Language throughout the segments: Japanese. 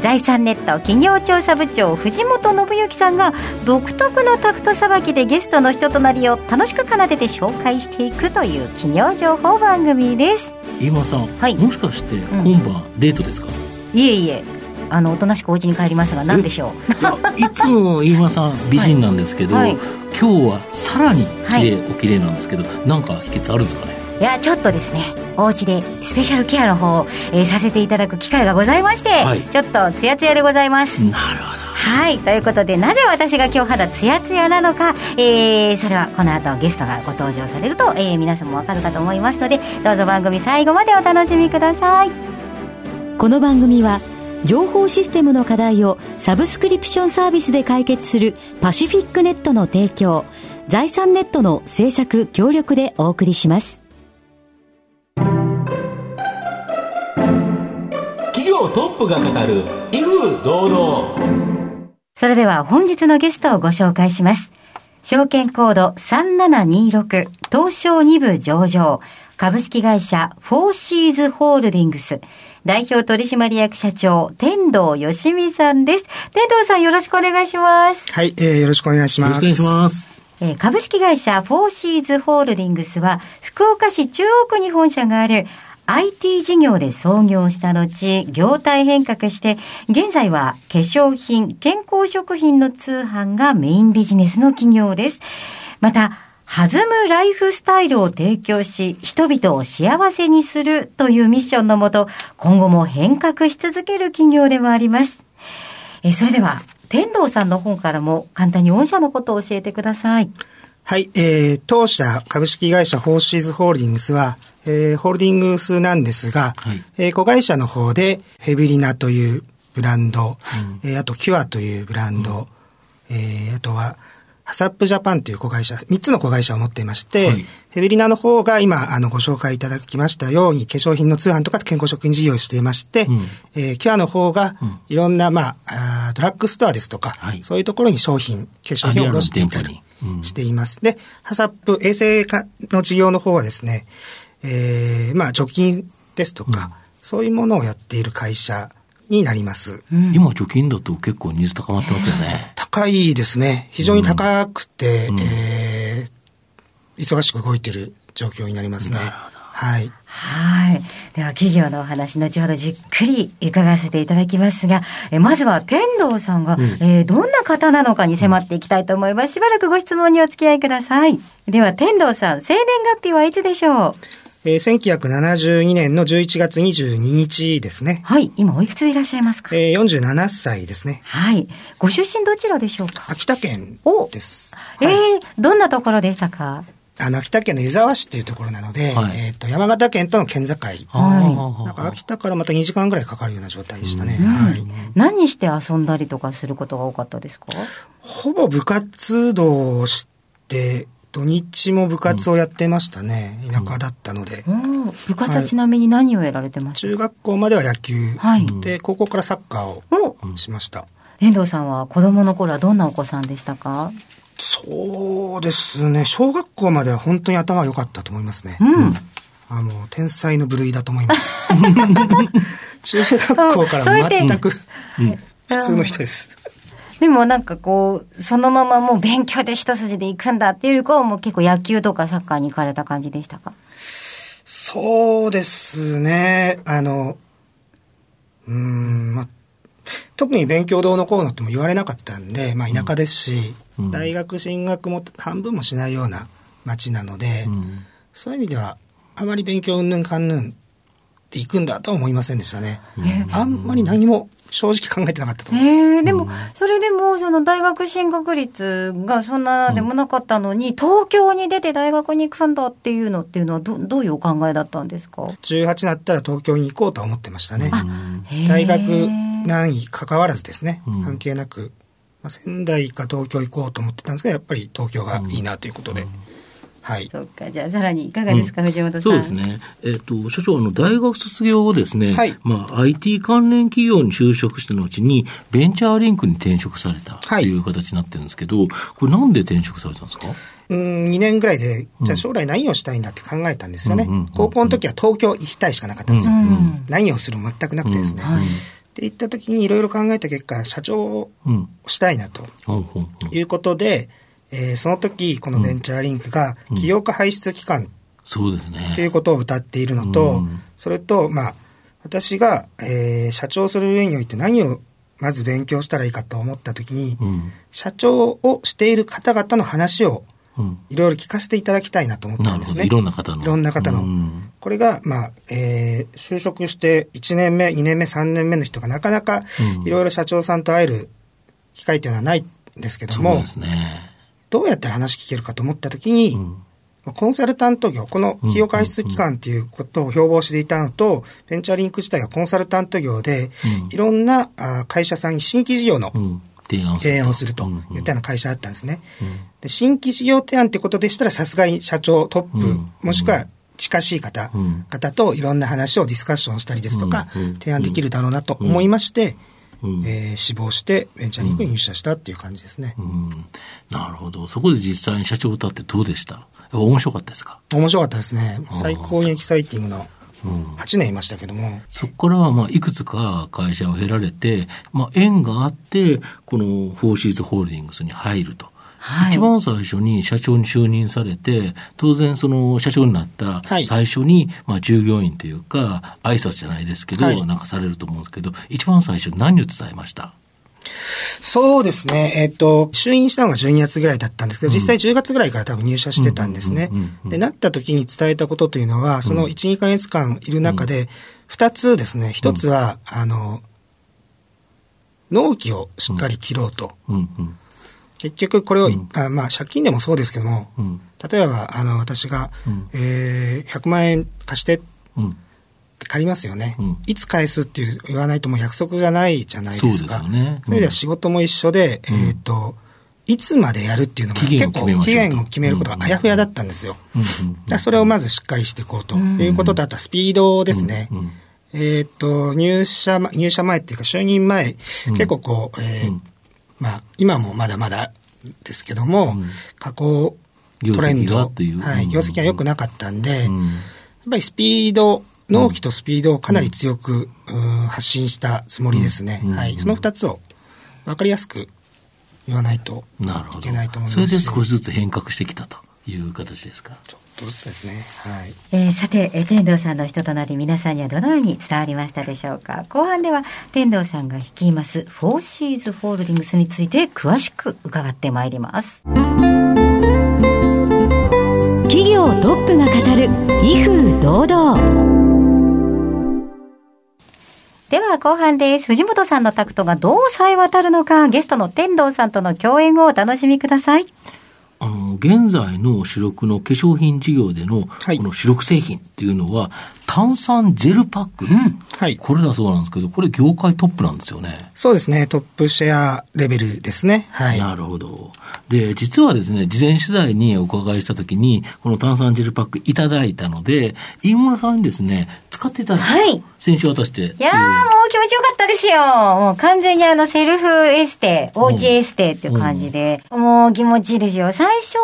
財産ネット企業調査部長藤本信之さんが独特のタクトさばきでゲストの人となりを楽しく奏でて紹介していくという企業情報番組です飯間さん、はいもしかして今晩デートですか、いえいえあのおとなしくお家に帰りますが何でしょういつも飯間さん美人なんですけど、はい今日はさらに綺麗、はお綺麗なんですけどなんか秘訣あるんですかねいやちょっとですねお家でスペシャルケアの方を、えーさせていただく機会がございまして、はい。ちょっとツヤツヤでございます、なるほはい。ということでなぜ私が今日肌ツヤツヤなのか、えーそれはこの後ゲストがご登場されると、えー皆さんもわかるかと思いますのでどうぞ番組最後までお楽しみください。この番組は情報システムの課題をサブスクリプションサービスで解決するパシフィックネットの提供財産ネットの制作協力でお送りします企業トップが語る威風堂々それでは本日のゲストをご紹介します。証券コード3726東証2部上場株式会社フォーシーズホールディングス代表取締役社長天童よしみさんです。天童さんよろしくお願いします。はい、えー、よろしくお願いします。どよろしくお願いしますえー株式会社フォーシーズホールディングスは福岡市中央区に本社がある IT 事業で創業した後、業態変革して、現在は化粧品、健康食品の通販がメインビジネスの企業です。また、弾むライフスタイルを提供し、人々を幸せにするというミッションのもと、今後も変革し続ける企業でもあります。えそれでは、天童さんの本からも簡単に御社のことを教えてください。はい、えー、当社株式会社フォーシーズホールディングスは、えー、ホールディングスなんですが、はい。えー子会社の方で、フェブリナというブランド、えーあとキュアというブランド、えーあとは、ハサップジャパンという子会社、3つの子会社を持っていまして、はい。フェブリナの方が今、あの、ご紹介いただきましたように、化粧品の通販とか健康食品事業をしていまして、うん。えーキュアの方が、いろんな、まあ、あードラッグストアですとか、はい。そういうところに商品、化粧品を卸していたり。しています。で、ハサップ衛生化の事業の方はですね、えー、まあ、除菌ですとか、そういうものをやっている会社になります。今貯金だと結構ニーズ高まってますよね高いですね。非常に高くて、うんえー忙しく動いている状況になりますね。なるほどはい。はい。では、企業のお話、後ほどじっくり伺わせていただきますが、えまずは天童さんが、えーどんな方なのかに迫っていきたいと思います。しばらくご質問にお付き合いください。では、天童さん、生年月日はいつでしょう？えー1972年の11月22日ですね。はい。今、おいくつでいらっしゃいますか？えー47歳ですね。はい。ご出身どちらでしょうか？秋田県おです。えはいー、どんなところでしたか？あの、秋田県の湯沢市っていうところなので、はいえっ、と、山形県との県境。はなんか秋田からまた2時間ぐらいかかるような状態でしたね。はい。何して遊んだりとかすることが多かったですか？ほぼ部活動をして、土日も部活をやってましたね。田舎だったので。お部活はちなみに何をやられてました？中学校までは野球。はいで、高校からサッカーをおしました。遠藤さんは子供の頃はどんなお子さんでしたか？そうですね。小学校までは本当に頭が良かったと思いますね。うん。あの、天才の部類だと思います。中学校から全く普通の人です。でもなんかこう、そのままもう勉強で一筋で行くんだっていうよりかはもう結構野球とかサッカーに行かれた感じでしたか？そうですね。あの、うーん、まあ、特に勉強どうのこうのっても言われなかったんで、まあ田舎ですし、うん。大学進学も半分もしないような町なので、うん。そういう意味では、あまり勉強うんぬんかんぬんって行くんだとは思いませんでしたね。あんまり何も正直考えてなかったと思います。へえでも、それでも、その大学進学率がそんなでもなかったのに、東京に出て大学に行くんだっていうのっていうのはど、どういうお考えだったんですか？18になったら東京に行こうとは思ってましたね。大学何位関わらずですね、うん。関係なく、まあ、仙台か東京行こうと思ってたんですが、やっぱり東京がいいなということで。はい。そっか、じゃあさらにいかがですか、藤本さん。そうですね。えっ、と、所長、あの、大学卒業後ですね、はいまあ、IT 関連企業に就職した後に、ベンチャーリンクに転職されたとはいいう形になってるんですけど、これなんで転職されたんですか？うん、2年ぐらいで、じゃあ将来何をしたいんだって考えたんですよね。うんうんうんうん高校の時は東京行きたいしかなかったんですよ。うん何をするも全くなくてですね。うんはいって言った時にいろいろ考えた結果、社長をうん。したいなということで、えーその時、このベンチャーリンクが起業家輩出機関そうですね。ということを歌っているのと、うんそれと、まあ、私が、えー社長する上において何をまず勉強したらいいかと思った時に、うん。社長をしている方々の話をうん。いろいろ聞かせていただきたいなと思ったですね。いろんな方の。いろんな方のうんこれが、まあ、えー就職して1年目、2年目、3年目の人がなかなかうんいろいろ社長さんと会える機会っていうのはないんですけどそうも、ですね。どうやったら話聞けるかと思った時に、うん。コンサルタント業、この費用開出機関っていうことを標榜していたのと、ベンチャーリンク自体がコンサルタント業で、うん。いろんなあ会社さんに新規事業のうん。提案をするとうん。いったような会社だったんですね。で新規事業提案ってことでしたら、さすがに社長、トップ、うん。もしくは近しい方、うん。方といろんな話をディスカッションしたりですとか、提案できるだろうなと思いまして、うんえー志望してベンチャーリンクに入社したっていう感じですね。うん。なるほど。そこで実際に社長を歌ってどうでした？面白かったですか？面白かったですね。最高にエキサイティングなうん。8年いましたけども、そこからは、まあ、いくつか会社を経られて、まあ、縁があって、このフォーシーズホールディングスに入ると。はい。一番最初に社長に就任されて、当然その社長になったはい。最初に、まあ従業員というか、挨拶じゃないですけど、はい。なんかされると思うんですけど、一番最初何を伝えました？そうですね。えっ、と、就任したのが12月ぐらいだったんですけど、実際10月ぐらいから多分入社してたんですね。で、なった時に伝えたことというのは、その1、2ヶ月間いる中で、2つですね。1つは、あの、納期をしっかり切ろうと。結局これを、うん。あまあ借金でもそうですけども、うん。例えば、あの、私が、うん。えー100万円貸してうん。借りますよね、うん。いつ返すっていう言わないともう約束じゃないじゃないですか。そうですよね。それでは仕事も一緒で、うん。えっ、と、いつまでやるっていうのが結構期限を決めることがあやふやだったんですよ。うん。それをまずしっかりしていこうということと、あとはスピードですね。えっ、と、入社前、入社前っていうか就任前、うん。結構こう、えーうんまあ、今もまだまだですけども、うん加工トレンド、い業績が良くなかったんで、うんやっぱりスピード、納期とスピードをかなり強く、うん発信したつもりですね。うんはい。その二つを分かりやすく言わないと。いけないと思いそますし。れで少しずつ変革してきたという形ですか？とずつですね。はい。えーさて、えー天童さんの人となり皆さんにはどのように伝わりましたでしょうか？後半では天童さんが率いますフォーシーズホールディングスについて詳しく伺ってまいります企業トップが語る威風堂々では後半です。藤本さんのタクトがどう冴え渡るのか、ゲストの天童さんとの共演をお楽しみください。あの、現在の主力の化粧品事業での、はい。この主力製品っていうのは、炭酸ジェルパック。はい。これだそうなんですけど、これ業界トップなんですよね。そうですね。トップシェアレベルですね。はい。なるほど。で、実はですね、事前取材にお伺いしたときに、この炭酸ジェルパックいただいたので、飯村さんにですね、使っていただいた。はい先週渡して。いやー、もう気持ちよかったですよ。もう完全にあのセルフエステ、OG エステっていう感じで、もう気持ちいいですよ。最初、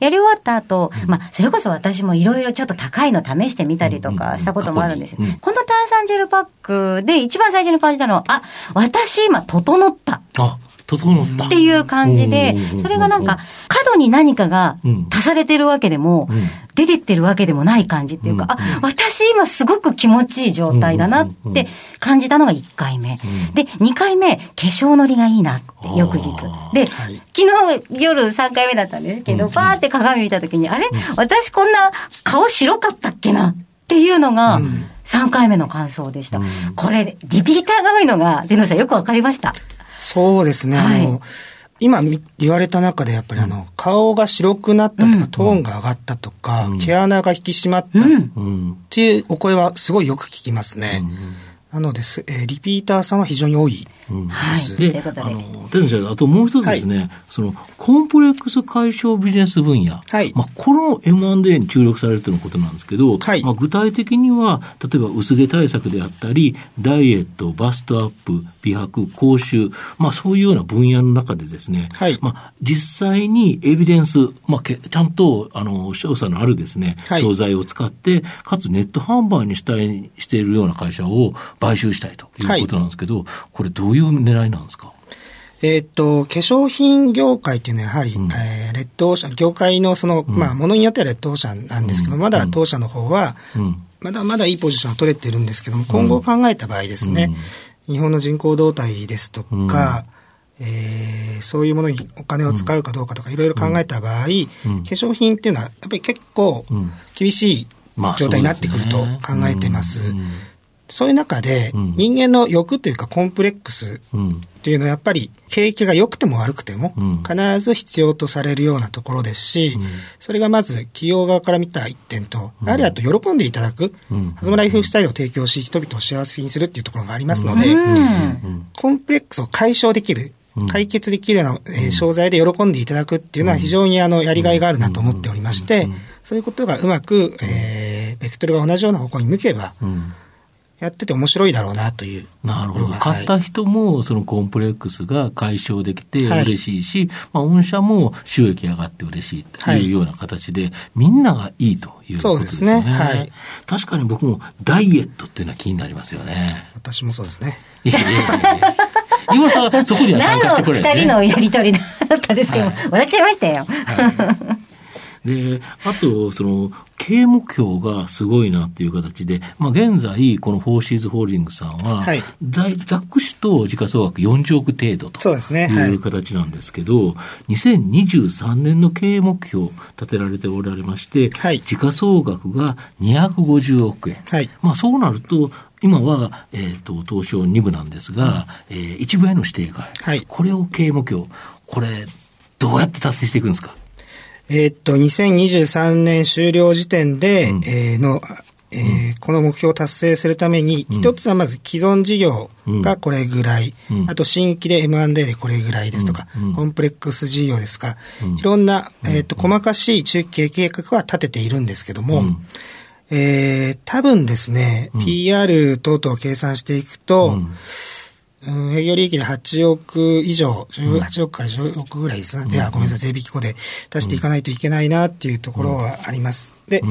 やり終わった後、まあ、それこそ私もいろいろちょっと高いの試してみたりとかしたこともあるんですよ。うん。うんこの炭酸ジェルパックで一番最初に感じたのは、あ、私今整った。あ、整った。っていう感じでうんうんうんうん、それがなんか、角に何かがうん。足されてるわけでもうん、出てってるわけでもない感じっていうか、うんあ、私今すごく気持ちいい状態だなって感じたのが1回目。で、2回目、化粧のりがいいなって、翌日。で、はい。昨日夜3回目だったんですけど、バーって鏡見た時に、あれ？私こんな顔白かったっけな？っていうのが、3回目の感想でした。これ、リピーターが多いのが、デノさんよくわかりました。そうですね。はいあの、今み言われた中でやっぱりあの、顔が白くなったとか、トーンが上がったとか、毛穴が引き締まったっうん。うん。ていうお声はすごいよく聞きますね。なのです、えーリピーターさんは非常に多いはい。で。あの、あともう一つですね、その、コンプレックス解消ビジネス分野。はい。まあ、この M&A に注力されるということなんですけど、はい。まあ、具体的には、例えば薄毛対策であったり、ダイエット、バストアップ、美白、口臭、まあ、そういうような分野の中でですね、はい。まあ、実際にエビデンス、まあ、けちゃんと、あの、調査のあるですね、はい。商材を使って、かつネット販売にしたい、しているような会社を買収したいということなんですけど、これどういう狙いなんですか？えーっと、化粧品業界っていうのはやはり、ん。えーレッドオーシャン、業界のその、まあ、ものによってはレッドオーシャンなんですけど、まだ当社の方は、うん。まだまだいいポジションを取れてるんですけども、今後考えた場合ですね、日本の人口動態ですとか、えーそういうものにお金を使うかどうかとかいろいろ考えた場合、化粧品っていうのはやっぱり結構ん。厳しいまあ状態になってくると考えてます。うんそういう中で、うん。人間の欲というかコンプレックスうん。っていうのはやっぱり景気が良くても悪くてもうん。必ず必要とされるようなところですし、それがまず企業側から見た一点と、やはりあと喜んでいただく、うん。ハズマライフスタイルを提供し人々を幸せにするっていうところがありますので、うん。コンプレックスを解消できる、解決できるような、えー商材で喜んでいただくっていうのは非常にあのやりがいがあるなと思っておりまして、そういうことがうまく、えーベクトルが同じような方向に向けば、うん。やってて面白いだろうなというなるほど。買った人も、そのコンプレックスが解消できてはい嬉しいし、まあ、御社も収益上がって嬉しいというような形で、みんながいいということですね。そうですねはい確かに僕もダイエットっていうのは気になりますよね。私もそうですね。いやいやいやいや今さん、そこには参何の加してくれる、ね。二人のやりとりだったんですけど、笑っちゃいましたよ。で、あと、その、経営目標がすごいなっていう形で、まあ、現在、このフォーシーズホールディングスさんは、はい。ざざっくしと時価総額40億程度といいう形なんですけど、2023年の経営目標立てられておられまして、はい。時価総額が250億円。はい。まあ、そうなると、今は、えっ、と、東証2部なんですが、えー一部への指定外。はい。これを経営目標、これ、どうやって達成していくんですか？えーっと、2023年終了時点で、うん。えーの、えーこの目標を達成するために、一つはまず既存事業がこれぐらい、うん。あと新規で M&A でこれぐらいですとか、うん。うん。コンプレックス事業ですか、うん。いろんな、えーっと、細かしい中期計画は立てているんですけども、うん。えー多分ですね、PR 等々を計算していくと、うんうん、営業利益で8億以上、18億から10億ぐらいですね。で、あごめんなさい、税引き後で出していかないといけないなっていうところはあります。で、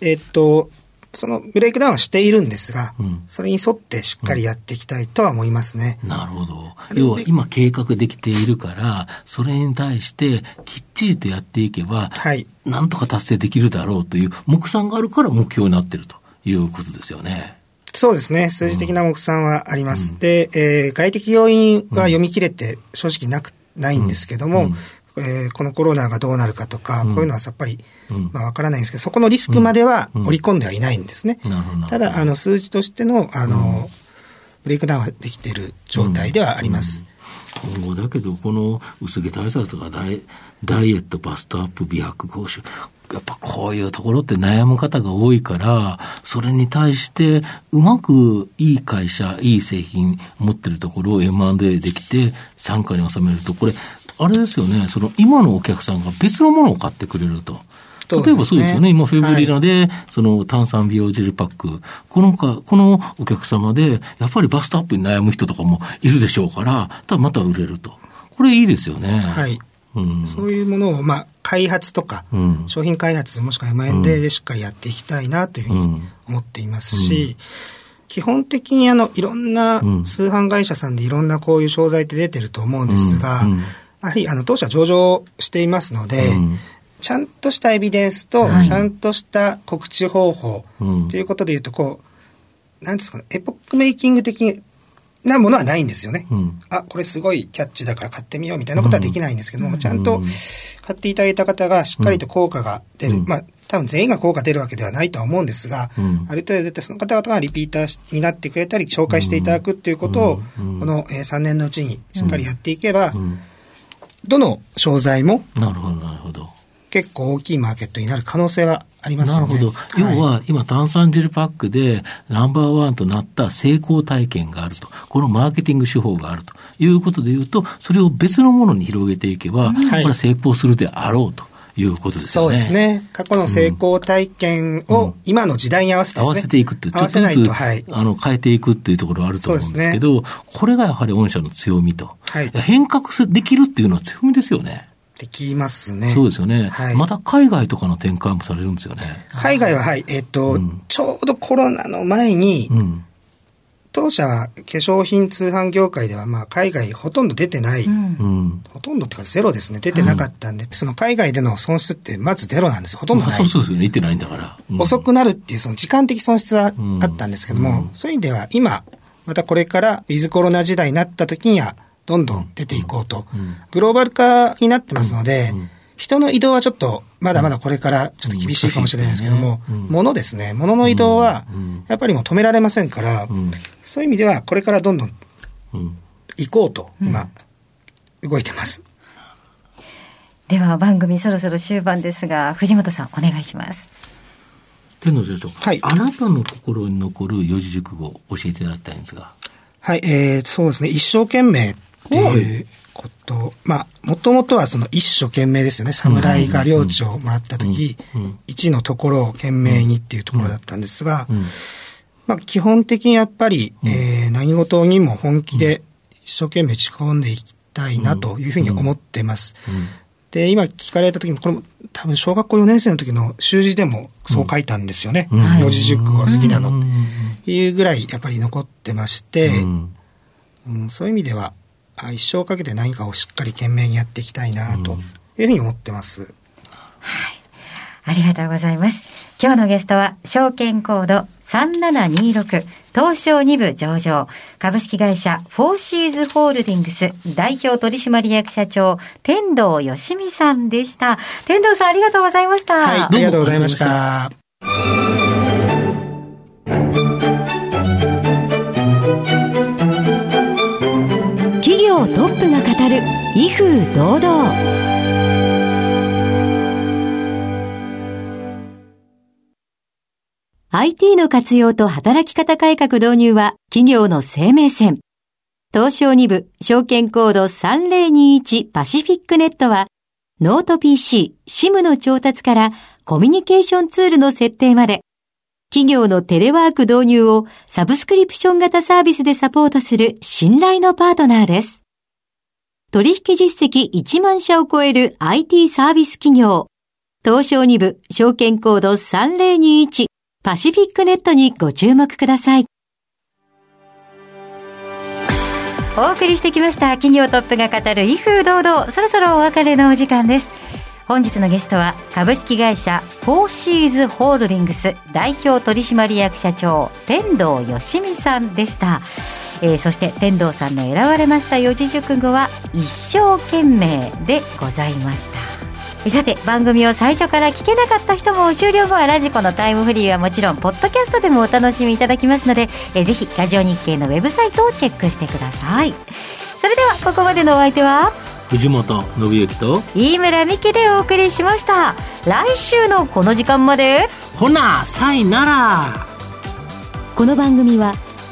えっと、そのブレイクダウンはしているんですが、うんそれに沿ってしっかりやっていきたいとは思いますね。なるほど。要は今計画できているから、それに対してきっちりとやっていけば、はい。なんとか達成できるだろうという目算があるから目標になっているということですよね。そうですね。数字的な目算はあります。で、えー外的要因は読み切れて正直なく、ないんですけども、えーこのコロナがどうなるかとか、こういうのはさっぱり、うん。まあわからないんですけど、そこのリスクまでは織り込んではいないんですね。ただ、あの、数字としての、あの、ブレイクダウンはできている状態ではあります。今後だけど、この薄毛対策とかダイダイエット、バストアップ、美白講習、やっぱこういうところって悩む方が多いから、それに対して、うまくいい会社、いい製品持ってるところを M&A できて、参加に収めると、これ、あれですよね、その今のお客さんが別のものを買ってくれると。例えばそうですよね。今、フェブリラで、その炭酸美容ジェルパック。このか、このお客様で、やっぱりバストアップに悩む人とかもいるでしょうから、多分また売れると。これいいですよね。はい。うん。そういうものを、まあ、開発とか、うん。商品開発、もしくは M&A でしっかりやっていきたいなというふうに思っていますし、基本的にあの、いろんなうん。通販会社さんでいろんなこういう商材って出てると思うんですが、やはりあの、当社上場していますので、うん。ちゃんとしたエビデンスと、はい。ちゃんとした告知方法うん。ということで言うと、こう、なんですかね、エポックメイキング的なものはないんですよね。うん。あ、これすごいキャッチだから買ってみようみたいなことはできないんですけども、ちゃんと買っていただいた方がしっかりと効果が出る。うん。まあ、多分全員が効果出るわけではないとは思うんですが、うん。ある程度絶対その方々がリピーターになってくれたり、紹介していただくっていうことを、うん。このえー3年のうちにしっかりやっていけば、うん。どの商材もなるほど、なるほど。結構大きいマーケットになる可能性はありますよね。なるほど。要は、今、炭酸ジェルパックでナンバーワンとなった成功体験があると。このマーケティング手法があるということで言うと、それを別のものに広げていけば、これは成功するであろうと。いうことですよね。そうですね。過去の成功体験を今の時代に合わせて、ねうん、合わせていくっていう、ちょっとずつ、はい、あの変えていくっていうところはあると思うんですけど、ね、これがやはり御社の強みと。はい、変革できるっていうのは強みですよね。できますね。そうですよね。はい、また海外とかの展開もされるんですよね。海外は、はい、えっ、ー、と、うん、ちょうどコロナの前に、うん。当社は化粧品通販業界ではまあ海外ほとんど出てない、うん、ほとんどっていうかゼロですね、出てなかったんで、うん、その海外での損失ってまずゼロなんですよ、ほとんどない。そうそうですよね、行ってないんだから。うん、遅くなるっていうその時間的損失はあったんですけども、そういう意味では今、またこれからウィズコロナ時代になった時には、どんどん出ていこうと。グローバル化になってますので、人の移動はちょっと、まだまだこれからちょっと厳しいかもしれないですけども、物ですね、物の移動は、やっぱりもう止められませんから、そういう意味では、これからどんどん行こうと、今、動いてます。では、番組そろそろ終盤ですが、藤本さん、お願いします。天皇先生、はい、あなたの心に残る四字熟語教えていただきたいんですが。はい、えー、そうですね、一生懸命っていうこと、まあ、もともとはその一生懸命ですよね。侍が領地をもらった時、一のところを懸命にっていうところだったんですが、まあ、基本的にやっぱり、えー、何事にも本気で一生懸命打ち込んでいきたいなというふうに思ってます。で、今聞かれた時も、これも多分小学校4年生の時の習字でもそう書いたんですよね。四字熟語好きなの。いうぐらいやっぱり残ってまして、うん、そういう意味では、一生かけて何かをしっかり懸命にやっていきたいなというふうに思ってます。はい。ありがとうございます。今日のゲストは、証券コード3726東証2部上場株式会社フォーシーズホールディングス代表取締役社長天童よしみさんでした。天童さんありがとうございました。はい、ありがとうございました。威風堂々？IT の活用と働き方改革導入は企業の生命線。東証2部証券コード3021パシフィックネットはノート PC、SIM の調達からコミュニケーションツールの設定まで企業のテレワーク導入をサブスクリプション型サービスでサポートする信頼のパートナーです。取引実績1万社を超える IT サービス企業。東証2部証券コード3021パシフィックネットにご注目ください。お送りしてきました企業トップが語る威風堂々そろそろお別れのお時間です本日のゲストは株式会社フォーシーズホールディングス代表取締役社長天童よしみさんでしたえー、そして天童さんの選ばれました四字熟語は一生懸命でございました。さて番組を最初から聞けなかった人も終了後はラジコのタイムフリーはもちろんポッドキャストでもお楽しみいただきますので、えー、ぜひラジオ日経のウェブサイトをチェックしてください。それではここまでのお相手は？藤本信之と飯村美希でお送りしました。来週のこの時間まで？ほなさいなら。この番組は「